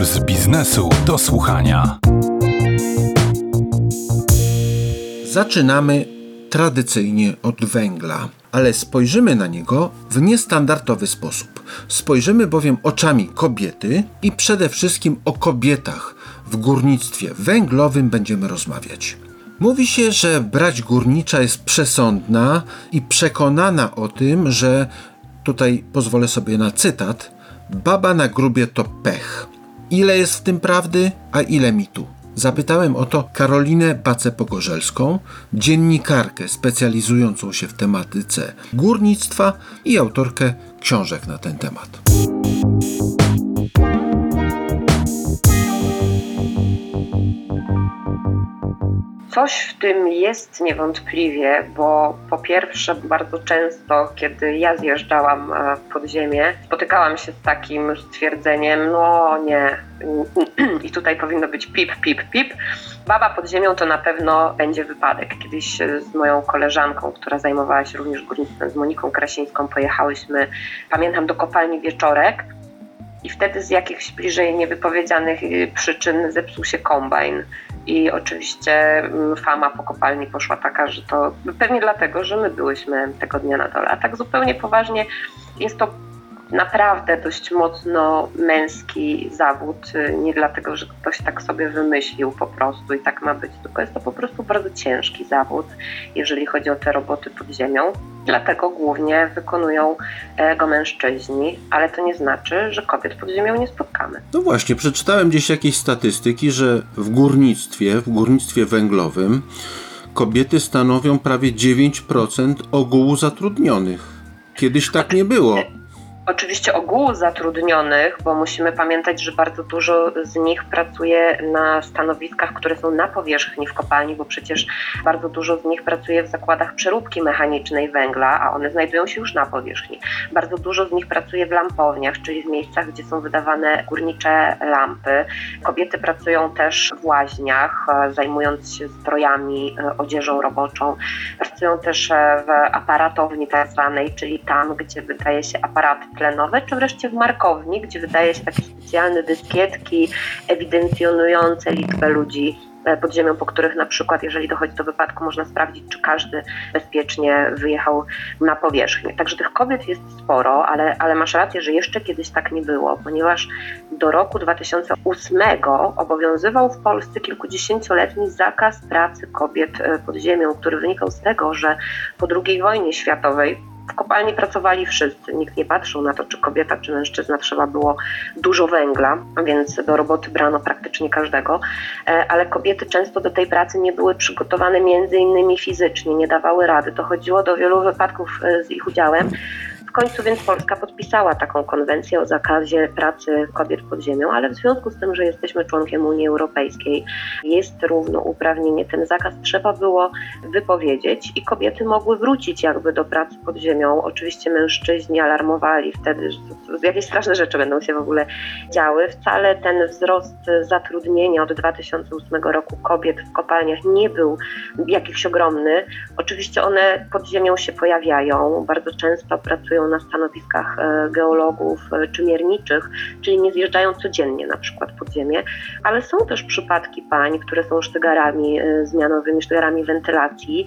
Puls biznesu do słuchania. Zaczynamy tradycyjnie od węgla, ale spojrzymy na niego w niestandardowy sposób. Spojrzymy bowiem oczami kobiety i przede wszystkim o kobietach w górnictwie węglowym będziemy rozmawiać. Mówi się, że brać górnicza jest przesądna i przekonana o tym, że tutaj pozwolę sobie na cytat: Baba na grubie to pech. Ile jest w tym prawdy, a ile mitu? Zapytałem o to Karolinę Bacę-Pogorzelską, dziennikarkę specjalizującą się w tematyce górnictwa i autorkę książek na ten temat. Coś w tym jest niewątpliwie, bo po pierwsze bardzo często, kiedy ja zjeżdżałam e, pod ziemię, spotykałam się z takim stwierdzeniem, no nie, i tutaj powinno być pip, pip, pip. Baba pod ziemią to na pewno będzie wypadek. Kiedyś z moją koleżanką, która zajmowała się również górnictwem, z Moniką Krasińską, pojechałyśmy, pamiętam, do kopalni Wieczorek i wtedy z jakichś bliżej niewypowiedzianych y, przyczyn zepsuł się kombajn. I oczywiście mm, fama po kopalni poszła taka, że to pewnie dlatego, że my byłyśmy tego dnia na dole. A tak zupełnie poważnie jest to naprawdę dość mocno męski zawód. Nie dlatego, że ktoś tak sobie wymyślił po prostu i tak ma być, tylko jest to po prostu bardzo ciężki zawód, jeżeli chodzi o te roboty pod ziemią. Dlatego głównie wykonują e, go mężczyźni, ale to nie znaczy, że kobiet pod ziemią nie spotkamy. No właśnie, przeczytałem gdzieś jakieś statystyki, że w górnictwie, w górnictwie węglowym kobiety stanowią prawie 9% ogółu zatrudnionych. Kiedyś tak nie było oczywiście ogółu zatrudnionych, bo musimy pamiętać, że bardzo dużo z nich pracuje na stanowiskach, które są na powierzchni w kopalni, bo przecież bardzo dużo z nich pracuje w zakładach przeróbki mechanicznej węgla, a one znajdują się już na powierzchni. Bardzo dużo z nich pracuje w lampowniach, czyli w miejscach, gdzie są wydawane górnicze lampy. Kobiety pracują też w łaźniach, e, zajmując się strojami, e, odzieżą roboczą. Pracują też e, w aparatowni tak zwanej, czyli tam, gdzie wydaje się aparat tlenowe, czy wreszcie w markowni, gdzie wydaje się takie specjalne dyskietki ewidencjonujące liczbę ludzi e, pod ziemią, po których na przykład, jeżeli dochodzi do wypadku, można sprawdzić, czy każdy bezpiecznie wyjechał na powierzchnię. Także tych kobiet jest sporo, ale, ale masz rację, że jeszcze kiedyś tak nie było, ponieważ do roku 2008 obowiązywał w Polsce kilkudziesięcioletni zakaz pracy kobiet e, pod ziemią, który wynikał z tego, że po II wojnie światowej w kopalni pracowali wszyscy. Nikt nie patrzył na to, czy kobieta, czy mężczyzna. Trzeba było dużo węgla, więc do roboty brano praktycznie każdego. E, ale kobiety często do tej pracy nie były przygotowane między innymi fizycznie, nie dawały rady. Dochodziło do wielu wypadków e, z ich udziałem. W końcu więc Polska podpisała taką konwencję o zakazie pracy kobiet pod ziemią, ale w związku z tym, że jesteśmy członkiem Unii Europejskiej, jest równouprawnienie, ten zakaz trzeba było wypowiedzieć i kobiety mogły wrócić jakby do pracy pod ziemią. Oczywiście mężczyźni alarmowali wtedy, że jakieś straszne rzeczy będą się w ogóle działy. Wcale ten wzrost zatrudnienia od 2008 roku kobiet w kopalniach nie był jakiś ogromny. Oczywiście one pod ziemią się pojawiają, bardzo często pracują pracują na stanowiskach e, geologów e, czy mierniczych, czyli nie zjeżdżają codziennie na przykład pod ziemię, ale są też przypadki pań, które są sztygarami e, zmianowymi, sztygarami wentylacji.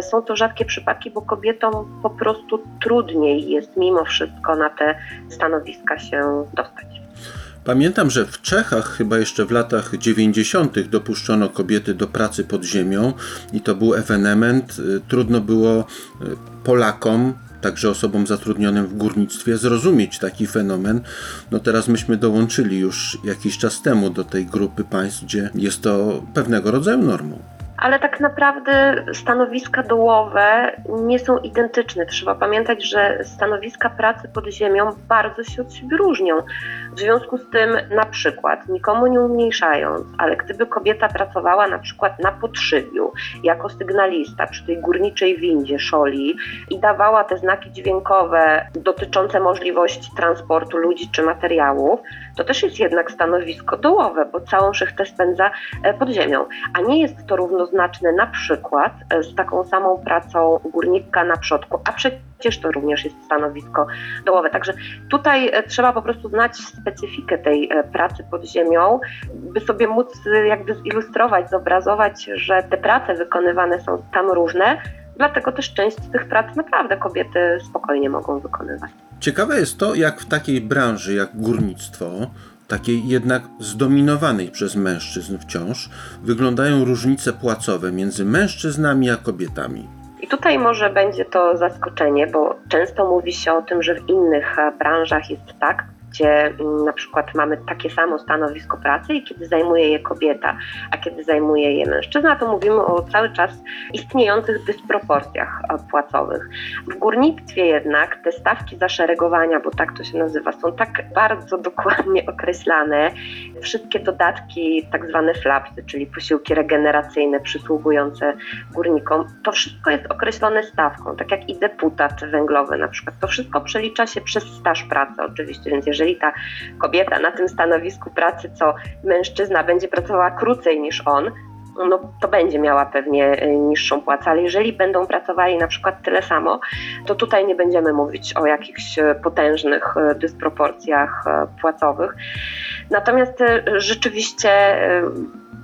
Są to rzadkie przypadki, bo kobietom po prostu trudniej jest mimo wszystko na te stanowiska się dostać. Pamiętam, że w Czechach chyba jeszcze w latach 90. dopuszczono kobiety do pracy pod ziemią i to był ewenement. Trudno było Polakom także osobom zatrudnionym w górnictwie zrozumieć taki fenomen. No teraz myśmy dołączyli już jakiś czas temu do tej grupy państw, gdzie jest to pewnego rodzaju normą ale tak naprawdę stanowiska dołowe nie są identyczne. Trzeba pamiętać, że stanowiska pracy pod ziemią bardzo się od siebie różnią. W związku z tym, na przykład, nikomu nie umniejszając, ale gdyby kobieta pracowała na przykład na podszybiu jako sygnalista przy tej górniczej windzie szoli i dawała te znaki dźwiękowe dotyczące możliwości transportu ludzi czy materiałów, to też jest jednak stanowisko dołowe, bo całą szychtę spędza e, pod ziemią, a nie jest to równo równoznaczny na przykład e, z taką samą pracą górnika na przodku, a przecież to również jest stanowisko dołowe. Także tutaj e, trzeba po prostu znać specyfikę tej e, pracy pod ziemią, by sobie móc jakby zilustrować, zobrazować, że te prace wykonywane są tam różne, dlatego też część tych prac naprawdę kobiety spokojnie mogą wykonywać. Ciekawe jest to, jak w takiej branży jak górnictwo, takiej jednak zdominowanej przez mężczyzn wciąż, wyglądają różnice płacowe między mężczyznami a kobietami. I tutaj może będzie to zaskoczenie, bo często mówi się o tym, że w innych e, branżach jest tak, gdzie mm, na przykład mamy takie samo stanowisko pracy i kiedy zajmuje je kobieta, a kiedy zajmuje je mężczyzna, to mówimy o cały czas istniejących dysproporcjach płacowych. W górnictwie jednak te stawki zaszeregowania, bo tak to się nazywa, są tak bardzo dokładnie określane. Wszystkie dodatki, tak zwane flapsy, czyli posiłki regeneracyjne przysługujące górnikom, to wszystko jest określone stawką, tak jak i deputat węglowy na przykład. To wszystko przelicza się przez staż pracy oczywiście, więc jeżeli ta kobieta na tym stanowisku pracy, co mężczyzna będzie pracowała krócej niż on, no to będzie miała pewnie y, niższą płacę, ale jeżeli będą pracowali na przykład tyle samo, to tutaj nie będziemy mówić o jakichś y, potężnych y, dysproporcjach płacowych. Natomiast rzeczywiście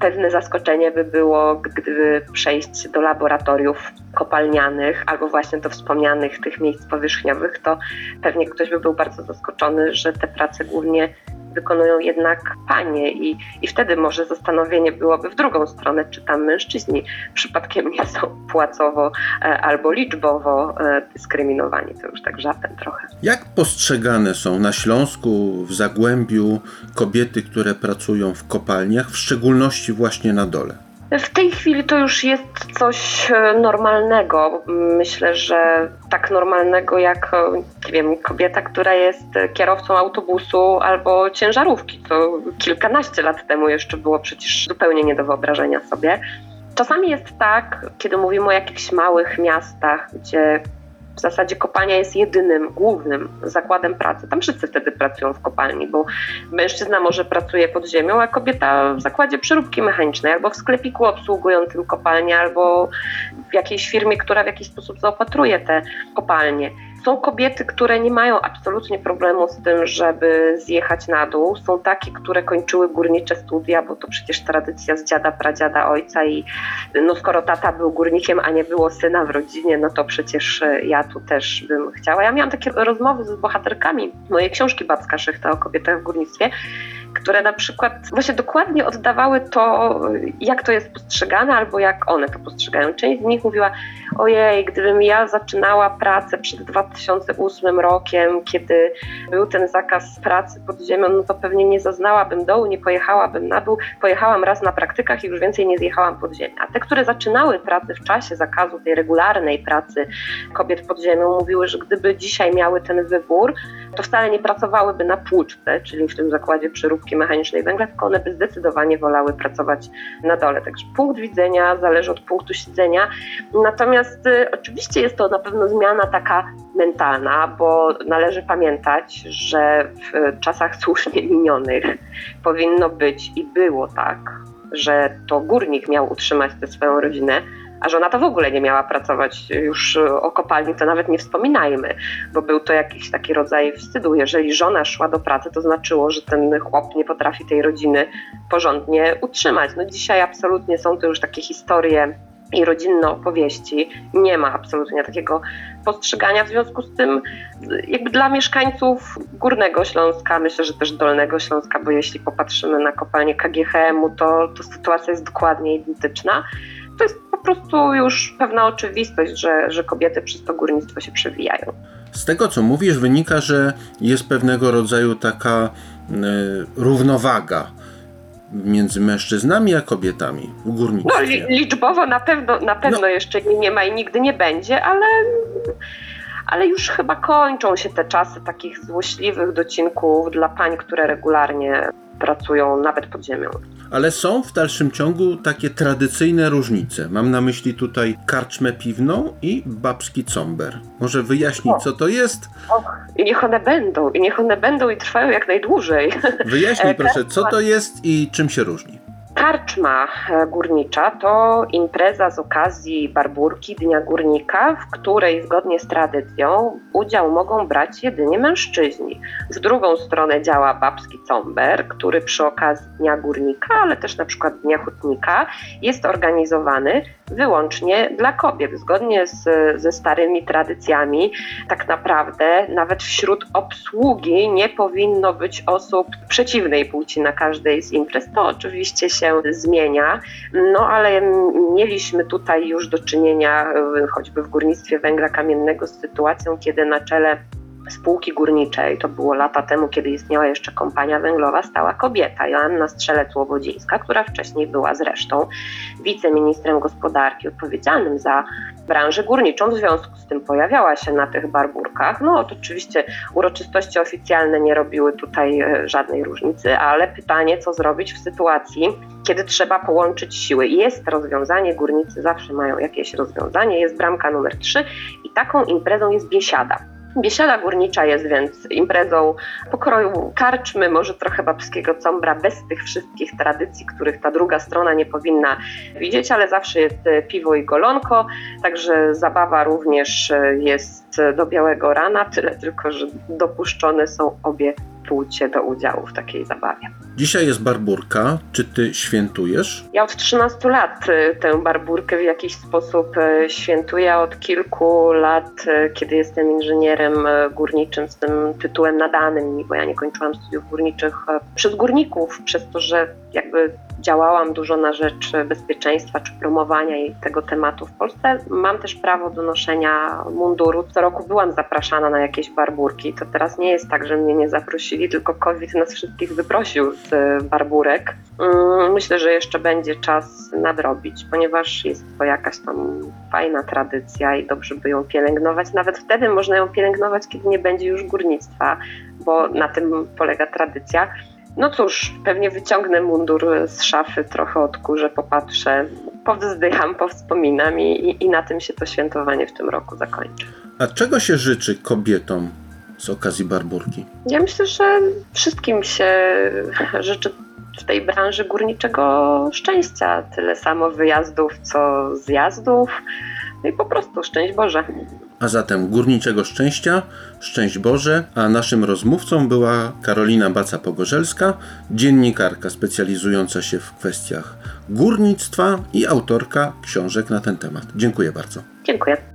pewne zaskoczenie by było, gdyby przejść do laboratoriów kopalnianych albo właśnie do wspomnianych tych miejsc powierzchniowych, to pewnie ktoś by był bardzo zaskoczony, że te prace głównie wykonują jednak panie i, i wtedy może zastanowienie byłoby w drugą stronę, czy tam mężczyźni przypadkiem nie są płacowo e, albo liczbowo e, dyskryminowani. To już tak żartem trochę. Jak postrzegane są na Śląsku, w Zagłębiu kobiety, które pracują w kopalniach, w szczególności właśnie na dole? W tej chwili to już jest coś e, normalnego. Myślę, że tak normalnego jak e, nie wiem, kobieta, która jest kierowcą autobusu albo ciężarówki, co kilkanaście lat temu jeszcze było przecież zupełnie nie do wyobrażenia sobie. Czasami jest tak, kiedy mówimy o jakichś małych miastach, gdzie w zasadzie kopalnia jest jedynym, głównym zakładem pracy. Tam wszyscy wtedy pracują w kopalni, bo mężczyzna może pracuje pod ziemią, a kobieta w zakładzie przeróbki mechanicznej, albo w sklepiku obsługującym kopalnię, albo w jakiejś firmie, która w jakiś sposób zaopatruje te kopalnie. Są kobiety, które nie mają absolutnie problemu z tym, żeby zjechać na dół. Są takie, które kończyły górnicze studia, bo to przecież tradycja z dziada, pradziada, ojca i no skoro tata był górnikiem, a nie było syna w rodzinie, no to przecież e, ja tu też bym chciała. Ja miałam takie rozmowy z bohaterkami mojej książki Babska Szychta o kobietach w górnictwie, które na przykład właśnie dokładnie oddawały to, jak to jest postrzegane, albo jak one to postrzegają. Część z nich mówiła, ojej, gdybym ja zaczynała pracę przed 2008 rokiem, kiedy był ten zakaz pracy pod ziemią, no to pewnie nie zaznałabym dołu, nie pojechałabym na dół. Pojechałam raz na praktykach i już więcej nie zjechałam pod ziemię. A te, które zaczynały pracę w czasie zakazu tej regularnej pracy kobiet pod ziemią, mówiły, że gdyby dzisiaj miały ten wybór, to wcale nie pracowałyby na płuczce, czyli w tym zakładzie przeróbki mechanicznej węgla, tylko one by zdecydowanie wolały pracować na dole. Także punkt widzenia zależy od punktu siedzenia. Natomiast y, oczywiście jest to na pewno zmiana taka mentalna, bo należy pamiętać, że w czasach słusznie minionych powinno być i było tak, że to górnik miał utrzymać tę swoją rodzinę, a żona to w ogóle nie miała pracować już o kopalni, to nawet nie wspominajmy, bo był to jakiś taki rodzaj wstydu. Jeżeli żona szła do pracy, to znaczyło, że ten chłop nie potrafi tej rodziny porządnie utrzymać. No dzisiaj absolutnie są to już takie historie i rodzinne opowieści. Nie ma absolutnie takiego postrzegania. W związku z tym, jakby dla mieszkańców Górnego Śląska, myślę, że też Dolnego Śląska, bo jeśli popatrzymy na kopalnię KGHM-u, to, to sytuacja jest dokładnie identyczna. To jest po prostu już pewna oczywistość, że, że kobiety przez to górnictwo się przewijają. Z tego, co mówisz, wynika, że jest pewnego rodzaju taka y, równowaga między mężczyznami a kobietami w No, górnictwie. li, liczbowo na pewno, na pewno No. jeszcze nie, nie ma i nigdy nie będzie, ale, ale już chyba kończą się te czasy takich złośliwych docinków dla pań, które regularnie pracują nawet pod ziemią. Ale są w dalszym ciągu takie tradycyjne różnice. Mam na myśli tutaj karczmę piwną i babski comber. Może wyjaśnić, co to jest? Och, i niech one będą, i niech one będą i trwają jak najdłużej. Wyjaśnij E, proszę, co to jest i czym się różni. Karczma e, górnicza to impreza z okazji Barburki, Dnia Górnika, w której zgodnie z tradycją udział mogą brać jedynie mężczyźni. W drugą stronę działa babski comber, który przy okazji Dnia Górnika, ale też na przykład Dnia Hutnika jest organizowany wyłącznie dla kobiet. Zgodnie z, ze starymi tradycjami, tak naprawdę nawet wśród obsługi nie powinno być osób przeciwnej płci na każdej z imprez. To oczywiście się zmienia, no ale mieliśmy tutaj już do czynienia y, choćby w górnictwie węgla kamiennego z sytuacją, kiedy na czele spółki górniczej, to było lata temu, kiedy istniała jeszcze kompania węglowa, stała kobieta, Joanna Strzelec-Łowodzińska, która wcześniej była zresztą wiceministrem gospodarki odpowiedzialnym za branżę górniczą. W związku z tym pojawiała się na tych barburkach. No to oczywiście uroczystości oficjalne nie robiły tutaj e, żadnej różnicy, ale pytanie, co zrobić w sytuacji, kiedy trzeba połączyć siły. Jest rozwiązanie, górnicy zawsze mają jakieś rozwiązanie, jest bramka numer 3 i taką imprezą jest biesiada. Biesiada górnicza jest więc imprezą pokroju karczmy, może trochę babskiego combra, bez tych wszystkich tradycji, których ta druga strona nie powinna widzieć, ale zawsze jest piwo i golonko, także zabawa również jest do białego rana, tyle tylko, że dopuszczone są obie płcie do udziału w takiej zabawie. Dzisiaj jest barburka. Czy ty świętujesz? Ja od 13 lat y, tę barburkę w jakiś sposób y, świętuję. Od kilku lat, y, kiedy jestem inżynierem górniczym z tym tytułem nadanym mi, bo ja nie kończyłam studiów górniczych przez górników, przez to, że jakby działałam dużo na rzecz bezpieczeństwa czy promowania tego tematu w Polsce. Mam też prawo do noszenia munduru. Co roku byłam zapraszana na jakieś barburki. To teraz nie jest tak, że mnie nie zaprosili, tylko COVID nas wszystkich wyprosił z barburek. Mm, myślę, że jeszcze będzie czas nadrobić, ponieważ jest to jakaś tam fajna tradycja i dobrze by ją pielęgnować. Nawet wtedy można ją pielęgnować, kiedy nie będzie już górnictwa, bo na tym polega tradycja. No cóż, pewnie wyciągnę mundur z szafy, trochę odkurzę, popatrzę, powzdycham, powspominam i, i, i na tym się to świętowanie w tym roku zakończy. A czego się życzy kobietom z okazji barburki? Ja myślę, że wszystkim się życzy w tej branży górniczego szczęścia. Tyle samo wyjazdów, co zjazdów. No i po prostu szczęść Boże. A zatem górniczego szczęścia, szczęść Boże, a naszym rozmówcą była Karolina Baca-Pogorzelska, dziennikarka specjalizująca się w kwestiach górnictwa i autorka książek na ten temat. Dziękuję bardzo. Dziękuję.